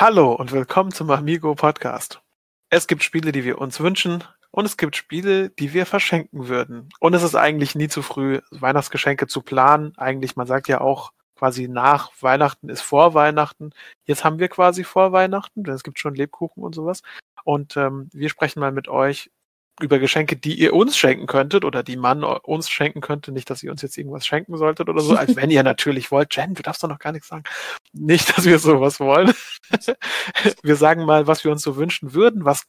Hallo und willkommen zum Amigo Podcast. Es gibt Spiele, die wir uns wünschen und es gibt Spiele, die wir verschenken würden. Und es ist eigentlich nie zu früh, Weihnachtsgeschenke zu planen. Eigentlich, man sagt ja auch, quasi nach Weihnachten ist vor Weihnachten. Jetzt haben wir quasi vor Weihnachten, denn es gibt schon Lebkuchen und sowas. Und ähm, wir sprechen mal mit euch über Geschenke, die ihr uns schenken könntet oder die man uns schenken könnte. Nicht, dass ihr uns jetzt irgendwas schenken solltet oder so, als wenn ihr natürlich wollt. Jen, du darfst doch noch gar nichts sagen. Nicht, dass wir sowas wollen. wir sagen mal, was wir uns so wünschen würden, was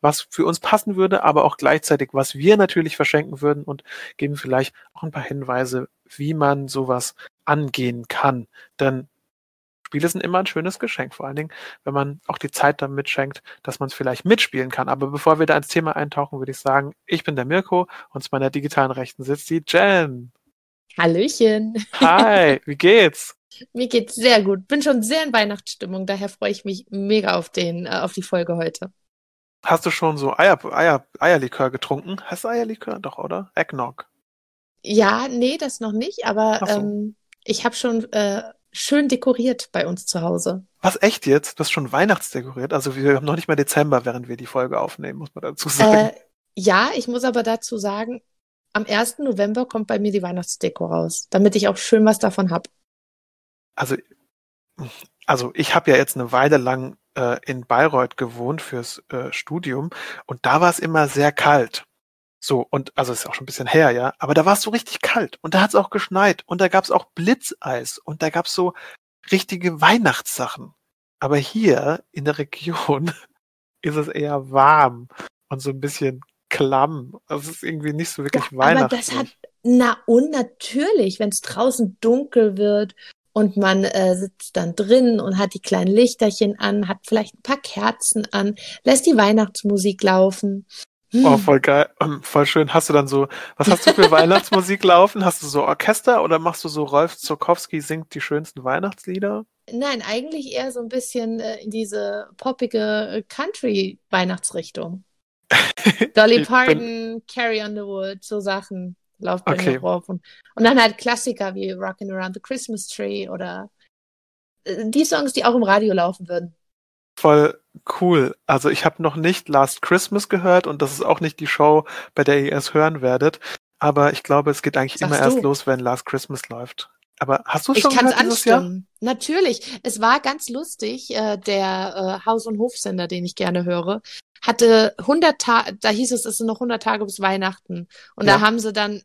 was für uns passen würde, aber auch gleichzeitig, was wir natürlich verschenken würden und geben vielleicht auch ein paar Hinweise, wie man sowas angehen kann. Denn Spiele sind immer ein schönes Geschenk, vor allen Dingen, wenn man auch die Zeit damit schenkt, dass man es vielleicht mitspielen kann. Aber bevor wir da ins Thema eintauchen, würde ich sagen, ich bin der Mirko und zu meiner digitalen Rechten sitzt die Jen. Hallöchen. Hi, wie geht's? Mir geht's sehr gut. Bin schon sehr in Weihnachtsstimmung, daher freue ich mich mega auf den, äh, auf die Folge heute. Hast du schon so Eier, Eier, Eierlikör getrunken? Hast du Eierlikör? Doch, oder? Eggnog. Ja, nee, das noch nicht, aber so. ähm, ich habe schon äh, schön dekoriert bei uns zu Hause. Was, echt jetzt? Du hast schon Weihnachtsdekoriert? Also wir haben noch nicht mal Dezember, während wir die Folge aufnehmen, muss man dazu sagen. Äh, ja, ich muss aber dazu sagen, am 1. November kommt bei mir die Weihnachtsdeko raus, damit ich auch schön was davon hab. Also, also ich habe ja jetzt eine Weile lang äh, in Bayreuth gewohnt fürs äh, Studium und da war es immer sehr kalt. So, und also ist auch schon ein bisschen her, ja. Aber da war es so richtig kalt und da hat es auch geschneit und da gab es auch Blitzeis und da gab es so richtige Weihnachtssachen. Aber hier in der Region ist es eher warm und so ein bisschen klamm. Also es ist irgendwie nicht so wirklich ja, weihnachtlich. Aber das hat, na und natürlich, wenn es draußen dunkel wird und man äh, sitzt dann drin und hat die kleinen Lichterchen an, hat vielleicht ein paar Kerzen an, lässt die Weihnachtsmusik laufen Oh, hm. voll geil. Ähm, voll schön. Hast du dann so, was hast du für Weihnachtsmusik laufen? Hast du so Orchester oder machst du so Rolf Zukowski singt die schönsten Weihnachtslieder? Nein, eigentlich eher so ein bisschen äh, in diese poppige äh, Country-Weihnachtsrichtung. Dolly Parton, Carrie Underwood, so Sachen laufen bei okay. mir drauf. Und, und dann halt Klassiker wie Rockin' Around the Christmas Tree oder äh, die Songs, die auch im Radio laufen würden voll cool. Also ich habe noch nicht Last Christmas gehört und das ist auch nicht die Show, bei der ihr es hören werdet. Aber ich glaube, es geht eigentlich Sagst immer du? erst los, wenn Last Christmas läuft. Aber hast du schon ich gehört dieses anstimmen. Jahr? Natürlich. Es war ganz lustig. Äh, der äh, Haus- und Hofsender, den ich gerne höre, hatte 100 Tage, da hieß es, es sind noch 100 Tage bis Weihnachten. Und ja. da haben sie dann,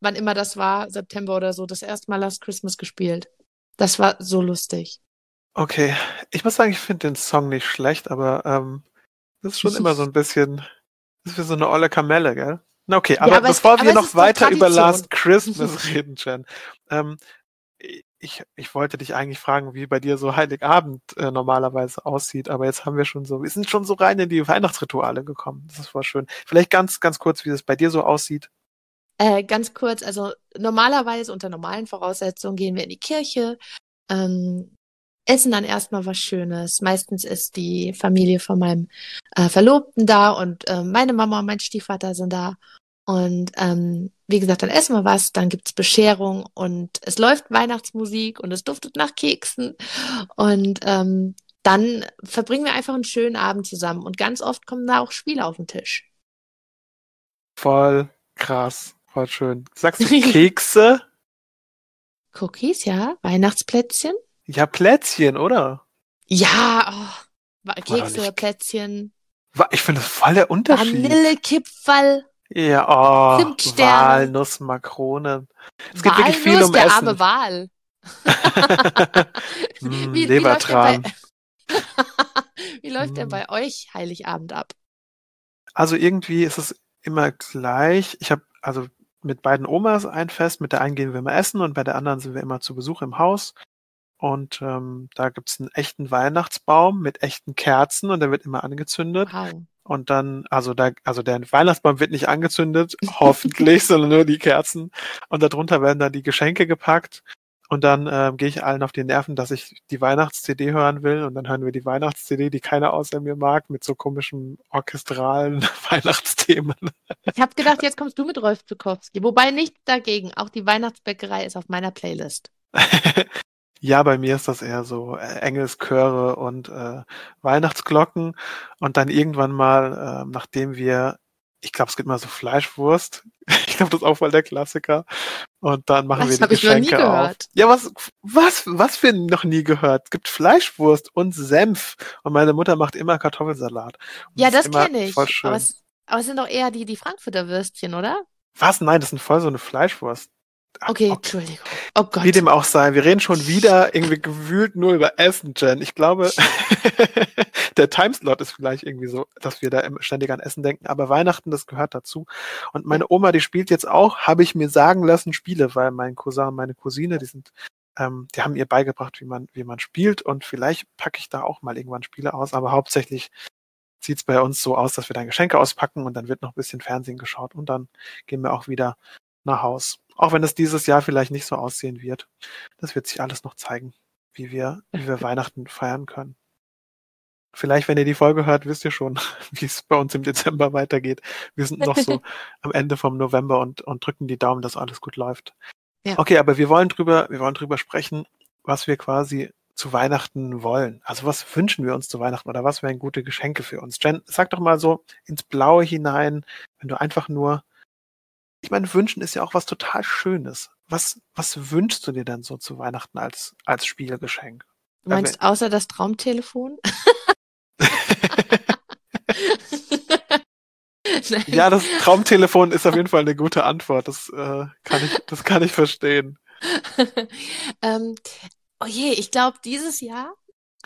wann immer das war, September oder so, das erste Mal Last Christmas gespielt. Das war so lustig. Okay, ich muss sagen, ich finde den Song nicht schlecht, aber ähm, das ist schon immer so ein bisschen, das ist wie so eine olle Kamelle, gell? Na okay, aber, ja, aber bevor es, wir noch weiter über Last Christmas reden, Jen, ähm, ich, ich wollte dich eigentlich fragen, wie bei dir so Heiligabend äh, normalerweise aussieht, aber jetzt haben wir schon so, wir sind schon so rein in die Weihnachtsrituale gekommen. Das ist voll schön. Vielleicht ganz, ganz kurz, wie es bei dir so aussieht. Äh, ganz kurz, also normalerweise unter normalen Voraussetzungen gehen wir in die Kirche, ähm, essen dann erstmal was Schönes. Meistens ist die Familie von meinem äh, Verlobten da und äh, meine Mama und mein Stiefvater sind da. Und ähm, wie gesagt, dann essen wir was, dann gibt's Bescherung und es läuft Weihnachtsmusik und es duftet nach Keksen. Und ähm, dann verbringen wir einfach einen schönen Abend zusammen. Und ganz oft kommen da auch Spiele auf den Tisch. Voll krass, voll schön. Sagst du Kekse? Cookies, ja. Weihnachtsplätzchen. Ja, Plätzchen, oder? Ja, oh, Kekse oder Plätzchen. Ich finde das voll der Unterschied. Vanillekipferl. Ja, oh, Walnuss, Makronen. Es geht Walnuss, wirklich viel um der Essen. arme Wal. mm, wie, Lebertran. Wie läuft, bei, wie läuft mm. der bei euch Heiligabend ab? Also irgendwie ist es immer gleich. Ich habe also mit beiden Omas ein Fest. Mit der einen gehen wir immer essen und bei der anderen sind wir immer zu Besuch im Haus. Und ähm, da gibt's einen echten Weihnachtsbaum mit echten Kerzen und der wird immer angezündet. Wow. Und dann, also da, also der Weihnachtsbaum wird nicht angezündet, hoffentlich, sondern nur die Kerzen. Und darunter werden dann die Geschenke gepackt. Und dann ähm, gehe ich allen auf die Nerven, dass ich die Weihnachts-CD hören will. Und dann hören wir die Weihnachts-CD, die keiner außer mir mag, mit so komischen orchestralen Weihnachtsthemen. Ich habe gedacht, jetzt kommst du mit Rolf Zukowski. Wobei nicht dagegen. Auch die Weihnachtsbäckerei ist auf meiner Playlist. Ja, bei mir ist das eher so äh, Engelschöre und äh, Weihnachtsglocken und dann irgendwann mal, äh, nachdem wir, ich glaube, es gibt mal so Fleischwurst. ich glaube, das ist auch voll der Klassiker. Und dann machen Das wir die hab ich noch nie Geschenke auf. gehört. Ja, was, was, was wir noch nie gehört? Es gibt Fleischwurst und Senf und meine Mutter macht immer Kartoffelsalat. Und Ja, das immer kenne ich. Voll schön. Aber es, aber es sind doch eher die, die Frankfurter Würstchen, oder? was? Nein, das sind voll so eine Fleischwurst. Okay, oh Entschuldigung. Oh Gott. Wie dem auch sei, wir reden schon wieder irgendwie gewühlt nur über Essen, Jen. Ich glaube, der Timeslot ist vielleicht irgendwie so, dass wir da ständig an Essen denken, aber Weihnachten, das gehört dazu. Und meine Oma, die spielt jetzt auch, habe ich mir sagen lassen, Spiele, weil mein Cousin und meine Cousine, die sind, ähm, die haben ihr beigebracht, wie man, wie man spielt und vielleicht packe ich da auch mal irgendwann Spiele aus, aber hauptsächlich sieht's bei uns so aus, dass wir dann Geschenke auspacken und dann wird noch ein bisschen Fernsehen geschaut und dann gehen wir auch wieder nach Haus. Auch wenn es dieses Jahr vielleicht nicht so aussehen wird. Das wird sich alles noch zeigen, wie wir, wie wir Weihnachten feiern können. Vielleicht, wenn ihr die Folge hört, wisst ihr schon, wie es bei uns im Dezember weitergeht. Wir sind noch so am Ende vom November und, und drücken die Daumen, dass alles gut läuft. Ja. Okay, aber wir wollen drüber, wir wollen drüber sprechen, was wir quasi zu Weihnachten wollen. Also was wünschen wir uns zu Weihnachten oder was wären gute Geschenke für uns? Jen, sag doch mal so ins Blaue hinein, wenn du einfach nur ich meine, wünschen ist ja auch was total Schönes. Was, was wünschst du dir denn so zu Weihnachten als, als Spielgeschenk? Du meinst außer das Traumtelefon? Ja, das Traumtelefon ist auf jeden Fall eine gute Antwort. Das, äh, kann, ich, das kann ich verstehen. ähm, oh je, ich glaube, dieses Jahr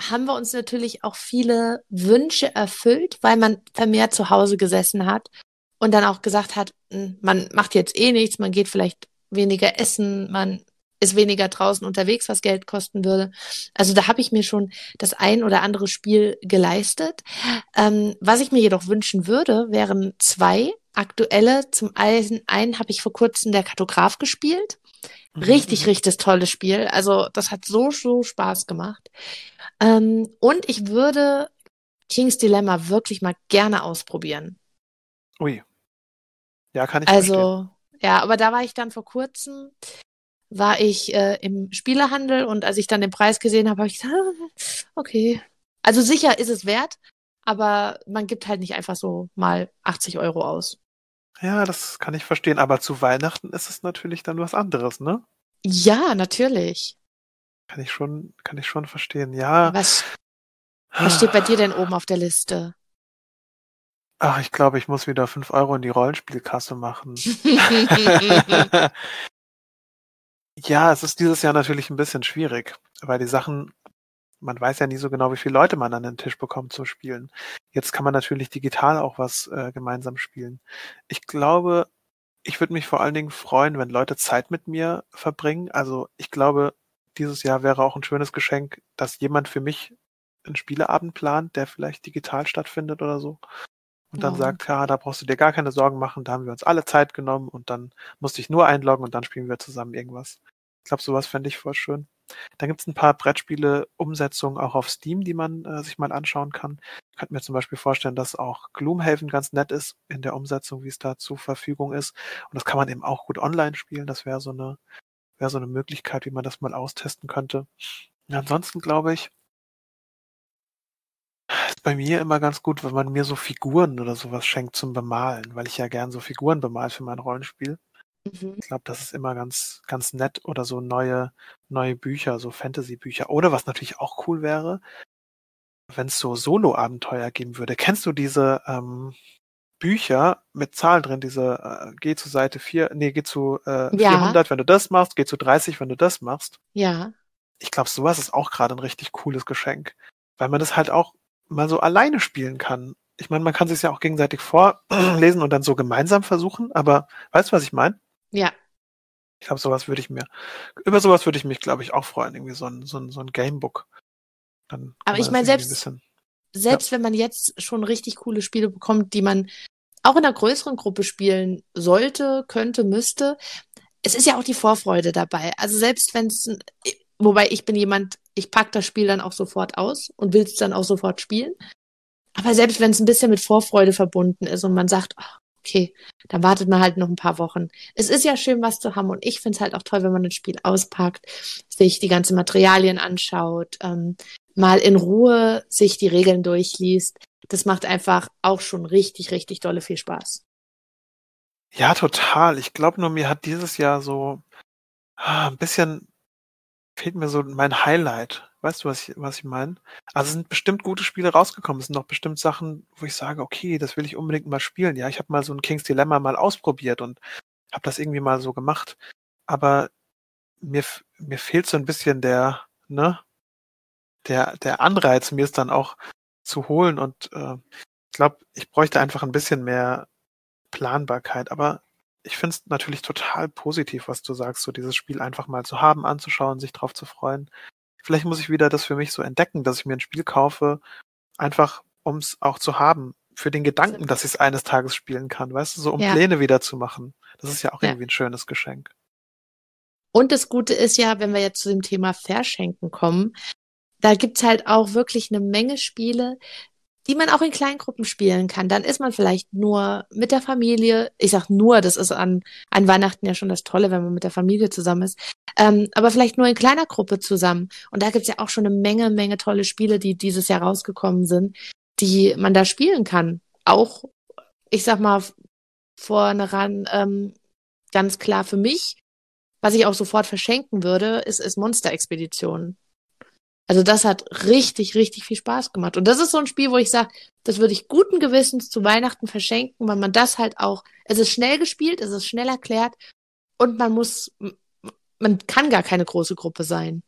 haben wir uns natürlich auch viele Wünsche erfüllt, weil man vermehrt zu Hause gesessen hat und dann auch gesagt hat, "Hm, man macht jetzt eh nichts, man geht vielleicht weniger essen, man ist weniger draußen unterwegs, was Geld kosten würde. Also da habe ich mir schon das ein oder andere Spiel geleistet. Ähm, was ich mir jedoch wünschen würde, wären zwei aktuelle. Zum einen, einen habe ich vor kurzem der Kartograf gespielt. Richtig, richtig tolles Spiel. Also das hat so, so Spaß gemacht. Ähm, und ich würde King's Dilemma wirklich mal gerne ausprobieren. Ui. Ja, kann ich verstehen. Also, ja, aber da war ich dann vor kurzem, war ich äh, im Spielehandel und als ich dann den Preis gesehen habe, habe ich gesagt, ah, okay. Also sicher ist es wert, aber man gibt halt nicht einfach so mal 80 Euro aus. Ja, das kann ich verstehen. Aber zu Weihnachten ist es natürlich dann was anderes, ne? Ja, natürlich. Kann ich schon, kann ich schon verstehen. Ja. Was, was steht bei dir denn oben auf der Liste? Ach, ich glaube, ich muss wieder fünf Euro in die Rollenspielkasse machen. Ja, es ist dieses Jahr natürlich ein bisschen schwierig, weil die Sachen, man weiß ja nie so genau, wie viele Leute man an den Tisch bekommt zum Spielen. Jetzt kann man natürlich digital auch was äh, gemeinsam spielen. Ich glaube, ich würde mich vor allen Dingen freuen, wenn Leute Zeit mit mir verbringen. Also ich glaube, dieses Jahr wäre auch ein schönes Geschenk, dass jemand für mich einen Spieleabend plant, der vielleicht digital stattfindet oder so. Und dann Ja. sagt, ja, da brauchst du dir gar keine Sorgen machen, da haben wir uns alle Zeit genommen und dann musste ich nur einloggen und dann spielen wir zusammen irgendwas. Ich glaube, sowas fände ich voll schön. Dann gibt es ein paar Brettspiele-Umsetzungen auch auf Steam, die man äh, sich mal anschauen kann. Ich könnte mir zum Beispiel vorstellen, dass auch Gloomhaven ganz nett ist in der Umsetzung, wie es da zur Verfügung ist. Und das kann man eben auch gut online spielen. Das wäre so eine, wäre so eine Möglichkeit, wie man das mal austesten könnte. Ja, ansonsten glaube ich, ist bei mir immer ganz gut, wenn man mir so Figuren oder sowas schenkt zum Bemalen, weil ich ja gern so Figuren bemal für mein Rollenspiel. Mhm. Ich glaube, das ist immer ganz, ganz nett. Oder so neue, neue Bücher, so Fantasy-Bücher. Oder was natürlich auch cool wäre, wenn es so Solo-Abenteuer geben würde. Kennst du diese ähm, Bücher mit Zahlen drin, diese äh, geh zu Seite 4, nee, geh zu äh, Ja. 400, wenn du das machst, geh zu 30, wenn du das machst. Ja, Ich glaube, sowas ist auch gerade ein richtig cooles Geschenk, weil man das halt auch mal so alleine spielen kann. Ich meine, man kann sich ja auch gegenseitig vorlesen und dann so gemeinsam versuchen, aber weißt du, was ich meine? ja. Ich glaube, sowas würde ich mir, über sowas würde ich mich, glaube ich, auch freuen. Irgendwie so ein, so ein, so ein Gamebook. Dann Aber ich meine, selbst- bisschen- Selbst wenn man jetzt schon richtig coole Spiele bekommt, die man auch in einer größeren Gruppe spielen sollte, könnte, müsste, es ist ja auch die Vorfreude dabei. Also selbst wenn es, wobei ich bin jemand, ich pack das Spiel dann auch sofort aus und will es dann auch sofort spielen. Aber selbst wenn es ein bisschen mit Vorfreude verbunden ist und man sagt, ach, okay, dann wartet man halt noch ein paar Wochen. Es ist ja schön, was zu haben und ich finde es halt auch toll, wenn man ein Spiel auspackt, sich die ganzen Materialien anschaut, ähm, mal in Ruhe sich die Regeln durchliest. Das macht einfach auch schon richtig, richtig dolle viel Spaß. Ja, total. Ich glaube nur, mir hat dieses Jahr so ah, ein bisschen fehlt mir so mein Highlight. Weißt du, was ich, was ich meine? Also sind bestimmt gute Spiele rausgekommen. Es sind noch bestimmt Sachen, wo ich sage, okay, das will ich unbedingt mal spielen. Ja, ich habe mal so ein King's Dilemma mal ausprobiert und habe das irgendwie mal so gemacht. Aber mir, mir fehlt so ein bisschen der, ne, der, der Anreiz, mir es dann auch zu holen. Und äh, ich glaube, ich bräuchte einfach ein bisschen mehr Planbarkeit. Aber ich finde es natürlich total positiv, was du sagst, so dieses Spiel einfach mal zu haben, anzuschauen, sich drauf zu freuen. Vielleicht muss ich wieder das für mich so entdecken, dass ich mir ein Spiel kaufe, einfach um es auch zu haben, für den Gedanken, dass ich es eines Tages spielen kann, weißt du, so um ja. Pläne wieder zu machen. Das ist ja auch ja. irgendwie ein schönes Geschenk. Und das Gute ist ja, wenn wir jetzt zu dem Thema Verschenken kommen, da gibt's halt auch wirklich eine Menge Spiele, die man auch in Kleingruppen spielen kann. Dann ist man vielleicht nur mit der Familie. Ich sag nur, das ist an, an Weihnachten ja schon das Tolle, wenn man mit der Familie zusammen ist. Ähm, aber vielleicht nur in kleiner Gruppe zusammen. Und da gibt's ja auch schon eine Menge, Menge tolle Spiele, die dieses Jahr rausgekommen sind, die man da spielen kann. Auch, ich sag mal, vorne ähm, ganz klar für mich, was ich auch sofort verschenken würde, ist, ist Monster-Expedition. Also das hat richtig, richtig viel Spaß gemacht. Und das ist so ein Spiel, wo ich sage, das würde ich guten Gewissens zu Weihnachten verschenken, weil man das halt auch, es ist schnell gespielt, es ist schnell erklärt und man muss, man kann gar keine große Gruppe sein.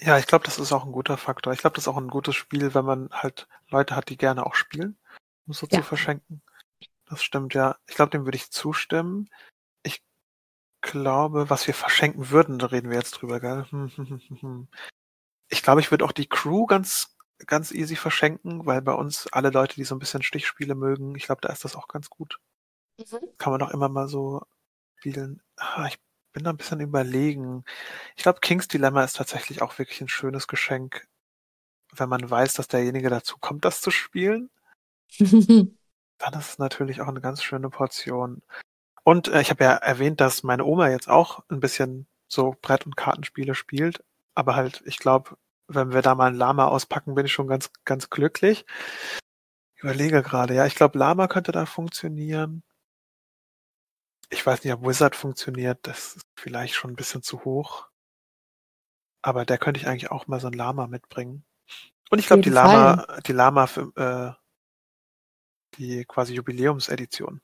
Ja, ich glaube, das ist auch ein guter Faktor. Ich glaube, das ist auch ein gutes Spiel, wenn man halt Leute hat, die gerne auch spielen, um so ja. zu verschenken. Das stimmt, ja. Ich glaube, dem würde ich zustimmen. Ich glaube, was wir verschenken würden, da reden wir jetzt drüber, gell? Ich glaube, ich würde auch die Crew ganz, ganz easy verschenken, weil bei uns alle Leute, die so ein bisschen Stichspiele mögen, ich glaube, da ist das auch ganz gut. Mhm. Kann man auch immer mal so spielen. Ah, ich bin da ein bisschen überlegen. Ich glaube, King's Dilemma ist tatsächlich auch wirklich ein schönes Geschenk, wenn man weiß, dass derjenige dazu kommt, das zu spielen. dann ist es natürlich auch eine ganz schöne Portion. Und äh, ich habe ja erwähnt, dass meine Oma jetzt auch ein bisschen so Brett- und Kartenspiele spielt. Aber halt, ich glaube, wenn wir da mal ein Lama auspacken, bin ich schon ganz, ganz glücklich. Ich überlege gerade, ja, ich glaube, Lama könnte da funktionieren. Ich weiß nicht, ob Wizard funktioniert. Das ist vielleicht schon ein bisschen zu hoch. Aber der könnte ich eigentlich auch mal so ein Lama mitbringen. Und ich glaube, die Lama, Fall. die Lama für, äh, die quasi Jubiläumsedition.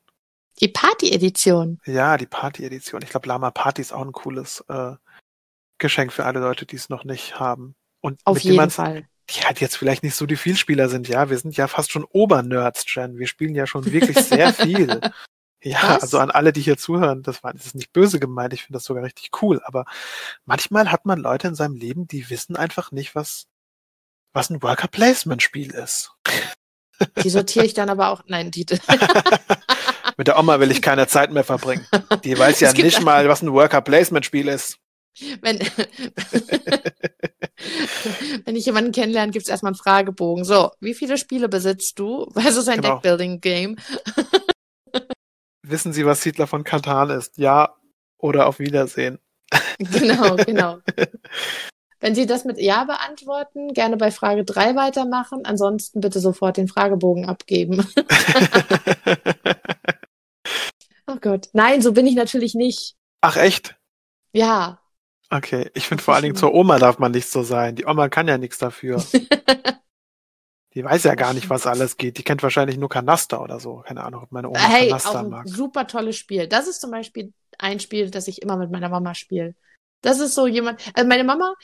Die Party-Edition. Ja, die Party-Edition. Ich glaube, Lama Party ist auch ein cooles äh, Geschenk für alle Leute, die es noch nicht haben. Und Auf mit jeden Fall. Die halt jetzt vielleicht nicht so die Vielspieler sind, ja. Wir sind ja fast schon Obernerds, Jen. Wir spielen ja schon wirklich sehr viel. Ja, Was? also an alle, die hier zuhören, das war das ist nicht böse gemeint, ich finde das sogar richtig cool, aber manchmal hat man Leute in seinem Leben, die wissen einfach nicht, was, was ein Worker Placement Spiel ist. Die sortiere ich dann aber auch, nein, die. Mit der Oma will ich keine Zeit mehr verbringen. Die weiß ja nicht mal, was ein Worker Placement Spiel ist. Wenn, wenn ich jemanden kennenlerne, gibt es erstmal einen Fragebogen. So, wie viele Spiele besitzt du? Weil es ist ein genau. Deckbuilding-Game. Wissen Sie, was Siedler von Katan ist? Ja oder auf Wiedersehen. Genau, genau. Wenn Sie das mit Ja beantworten, gerne bei Frage 3 weitermachen. Ansonsten bitte sofort den Fragebogen abgeben. oh Gott. Nein, so bin ich natürlich nicht. Ach echt? Ja. Okay, ich finde vor allen Dingen zur Oma darf man nicht so sein. Die Oma kann ja nichts dafür. die weiß ja gar nicht, was alles geht. Die kennt wahrscheinlich nur Kanaster oder so. Keine Ahnung, ob meine Oma hey, Kanaster auch ein mag. Super tolles Spiel. Das ist zum Beispiel ein Spiel, das ich immer mit meiner Mama spiele. Das ist so jemand. Also meine Mama,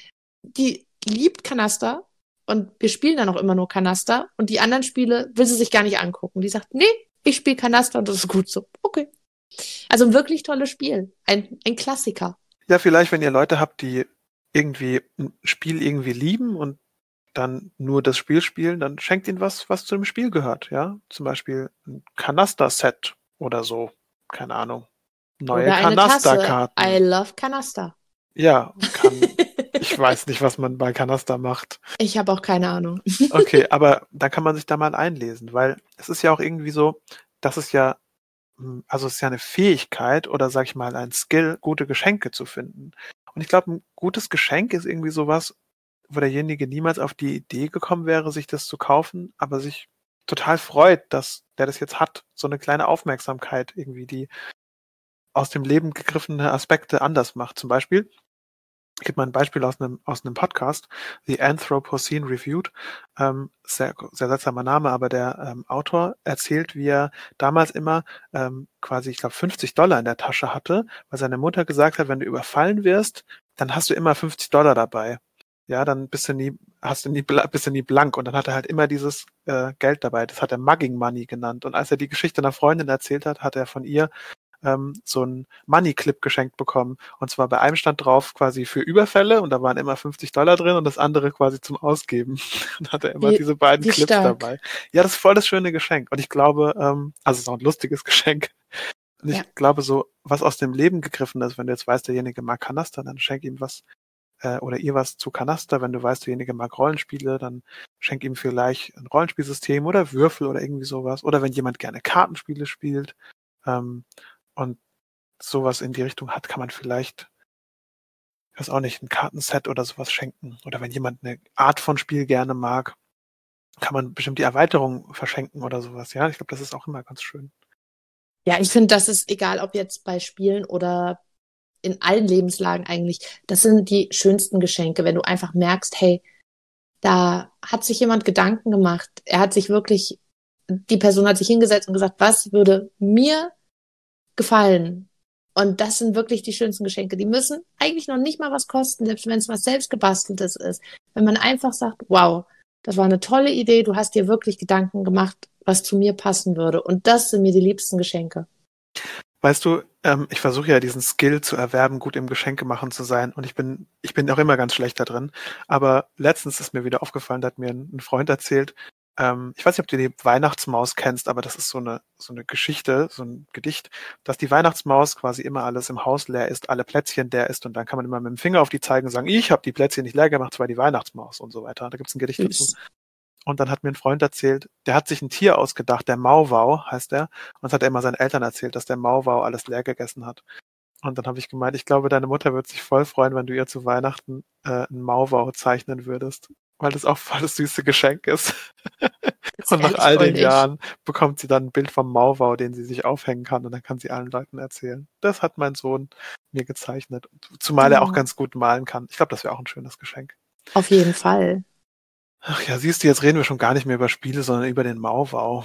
die liebt Kanaster und wir spielen dann auch immer nur Kanaster und die anderen Spiele will sie sich gar nicht angucken. Die sagt, nee, ich spiele Kanaster und das ist gut so. Okay. Also ein wirklich tolles Spiel. Ein, ein Klassiker. Ja, vielleicht, wenn ihr Leute habt, die irgendwie ein Spiel irgendwie lieben und dann nur das Spiel spielen, dann schenkt ihnen was, was zu dem Spiel gehört, ja. Zum Beispiel ein Kanaster-Set oder so. Keine Ahnung. Neue Kanaster-Karten. I love Kanaster. Ja, kann, ich weiß nicht, was man bei Kanaster macht. Ich habe auch keine Ahnung. okay, aber da kann man sich da mal einlesen, weil es ist ja auch irgendwie so, dass es ja also es ist ja eine Fähigkeit oder sag ich mal ein Skill, gute Geschenke zu finden. Und ich glaube, ein gutes Geschenk ist irgendwie sowas, wo derjenige niemals auf die Idee gekommen wäre, sich das zu kaufen, aber sich total freut, dass der das jetzt hat. So eine kleine Aufmerksamkeit irgendwie, die aus dem Leben gegriffene Aspekte anders macht. Zum Beispiel, ich gebe mal ein Beispiel aus einem, aus einem Podcast, The Anthropocene Reviewed. Ähm, sehr, sehr seltsamer Name, aber der ähm, Autor erzählt, wie er damals immer ähm, quasi, ich glaube, 50 Dollar in der Tasche hatte, weil seine Mutter gesagt hat, wenn du überfallen wirst, dann hast du immer 50 Dollar dabei. Ja, dann bist du nie, hast du nie, bist du nie blank. Und dann hat er halt immer dieses äh, Geld dabei. Das hat er Mugging Money genannt. Und als er die Geschichte einer Freundin erzählt hat, hat er von ihr ähm, so ein Money Clip geschenkt bekommen. Und zwar bei einem stand drauf quasi für Überfälle und da waren immer 50 Dollar drin und das andere quasi zum Ausgeben. und hat er immer Wie- diese beiden Clips stark. dabei. Ja, das ist voll das schöne Geschenk. Und ich glaube, ähm, also es ist auch ein lustiges Geschenk. Und ich Ja. glaube, so was aus dem Leben gegriffen ist, wenn du jetzt weißt, derjenige mag Kanaster, dann schenk ihm was äh, oder ihr was zu Kanaster. Wenn du weißt, derjenige mag Rollenspiele, dann schenk ihm vielleicht ein Rollenspielsystem oder Würfel oder irgendwie sowas. Oder wenn jemand gerne Kartenspiele spielt ähm, und sowas in die Richtung hat, kann man vielleicht, ich weiß auch nicht, ein Kartenset oder sowas schenken. Oder wenn jemand eine Art von Spiel gerne mag, kann man bestimmt die Erweiterung verschenken oder sowas. Ja, ich glaube, das ist auch immer ganz schön. Ja, ich finde, das ist egal, ob jetzt bei Spielen oder in allen Lebenslagen eigentlich. Das sind die schönsten Geschenke, wenn du einfach merkst, hey, da hat sich jemand Gedanken gemacht. Er hat sich wirklich, die Person hat sich hingesetzt und gesagt, was würde mir gefallen? Und das sind wirklich die schönsten Geschenke. Die müssen eigentlich noch nicht mal was kosten, selbst wenn es was selbstgebasteltes ist. Wenn man einfach sagt, wow, das war eine tolle Idee, du hast dir wirklich Gedanken gemacht, was zu mir passen würde. Und das sind mir die liebsten Geschenke. Weißt du, ähm, ich versuche ja diesen Skill zu erwerben, gut im Geschenke machen zu sein. Und ich bin, ich bin auch immer ganz schlecht da drin. Aber letztens ist mir wieder aufgefallen, da hat mir ein, ein Freund erzählt, ähm, ich weiß nicht, ob du die Weihnachtsmaus kennst, aber das ist so eine, so eine Geschichte, so ein Gedicht, dass die Weihnachtsmaus quasi immer alles im Haus leer ist, alle Plätzchen leer ist und dann kann man immer mit dem Finger auf die zeigen und sagen, ich habe die Plätzchen nicht leer gemacht, es war die Weihnachtsmaus und so weiter. Da gibt's ein Gedicht dazu. Und dann hat mir ein Freund erzählt, der hat sich ein Tier ausgedacht, der Mauwau heißt er. Und das hat er immer seinen Eltern erzählt, dass der Mauwau alles leer gegessen hat. Und dann habe ich gemeint, ich glaube, deine Mutter wird sich voll freuen, wenn du ihr zu Weihnachten äh, einen Mauwau zeichnen würdest. Weil das auch voll das süße Geschenk ist. Ist Und nach all den goldig. Jahren bekommt sie dann ein Bild vom Mauwau, den sie sich aufhängen kann und dann kann sie allen Leuten erzählen. Das hat mein Sohn mir gezeichnet. Zumal er auch ganz gut malen kann. Ich glaube, das wäre auch ein schönes Geschenk. Auf jeden Fall. Ach ja, siehst du, jetzt reden wir schon gar nicht mehr über Spiele, sondern über den Mauwau.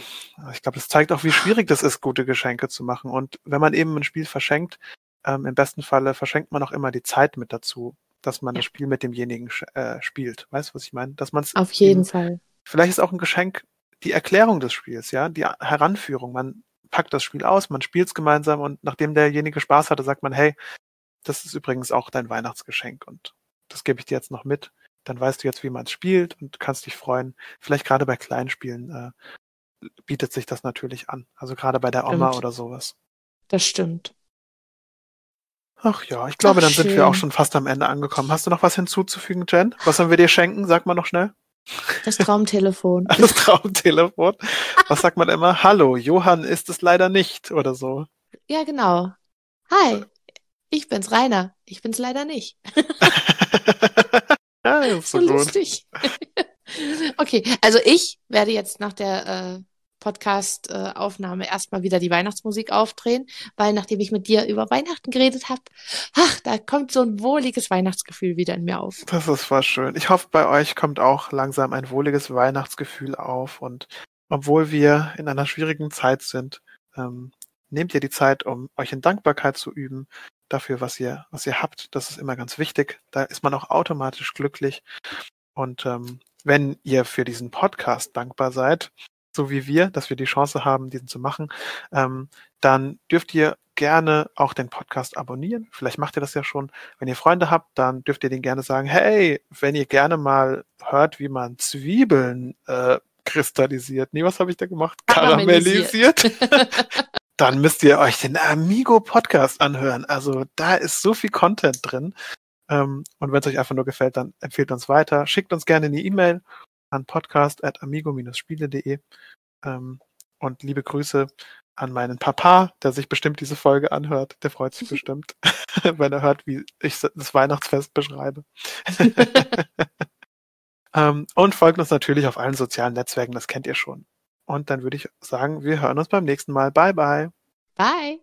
Ich glaube, das zeigt auch, wie schwierig das ist, gute Geschenke zu machen. Und wenn man eben ein Spiel verschenkt, ähm, im besten Falle verschenkt man auch immer die Zeit mit dazu, dass man Ja. das Spiel mit demjenigen äh, spielt. Weißt du, was ich meine? Dass man es Auf jeden Fall. vielleicht ist auch ein Geschenk die Erklärung des Spiels, ja, die Heranführung. Man packt das Spiel aus, man spielt es gemeinsam und nachdem derjenige Spaß hatte, sagt man, hey, das ist übrigens auch dein Weihnachtsgeschenk und das gebe ich dir jetzt noch mit. Dann weißt du jetzt, wie man es spielt und kannst dich freuen. Vielleicht gerade bei Kleinspielen äh, bietet sich das natürlich an. Also gerade bei der Oma Stimmt. oder sowas. Das stimmt. Ach ja, ich glaube, Ach, dann sind wir auch schön. schon fast am Ende angekommen. Hast du noch was hinzuzufügen, Jen? Was sollen wir dir schenken? Sag mal noch schnell. Das Traumtelefon. Das Traumtelefon. Was sagt man immer? Hallo, Johann ist es leider nicht oder so. ja, genau. Hi, ich bin's Rainer. Ich bin's leider nicht. ja, ist So so gut. lustig. okay, also ich werde jetzt nach der äh, Podcast-Aufnahme erstmal wieder die Weihnachtsmusik aufdrehen, weil nachdem ich mit dir über Weihnachten geredet habe, ach, da kommt so ein wohliges Weihnachtsgefühl wieder in mir auf. Das ist voll schön. Ich hoffe, bei euch kommt auch langsam ein wohliges Weihnachtsgefühl auf. Und obwohl wir in einer schwierigen Zeit sind, ähm, nehmt ihr die Zeit, um euch in Dankbarkeit zu üben dafür, was ihr, was ihr habt. Das ist immer ganz wichtig. Da ist man auch automatisch glücklich. Und ähm, wenn ihr für diesen Podcast dankbar seid, so wie wir, dass wir die Chance haben, diesen zu machen, ähm, dann dürft ihr gerne auch den Podcast abonnieren. Vielleicht macht ihr das ja schon. Wenn ihr Freunde habt, dann dürft ihr denen gerne sagen, hey, wenn ihr gerne mal hört, wie man Zwiebeln äh, kristallisiert. Nee, was habe ich da gemacht? Karamellisiert. Dann müsst ihr euch den Amigo Podcast anhören. Also da ist so viel Content drin. Ähm, und wenn es euch einfach nur gefällt, dann empfehlt uns weiter. Schickt uns gerne eine E-Mail an podcast.amigo-spiele.de. Ähm, und liebe Grüße an meinen Papa, der sich bestimmt diese Folge anhört. Der freut sich bestimmt, wenn er hört, wie ich das Weihnachtsfest beschreibe. ähm, und folgt uns natürlich auf allen sozialen Netzwerken, das kennt ihr schon. Und dann würde ich sagen, wir hören uns beim nächsten Mal. Bye, bye. Bye.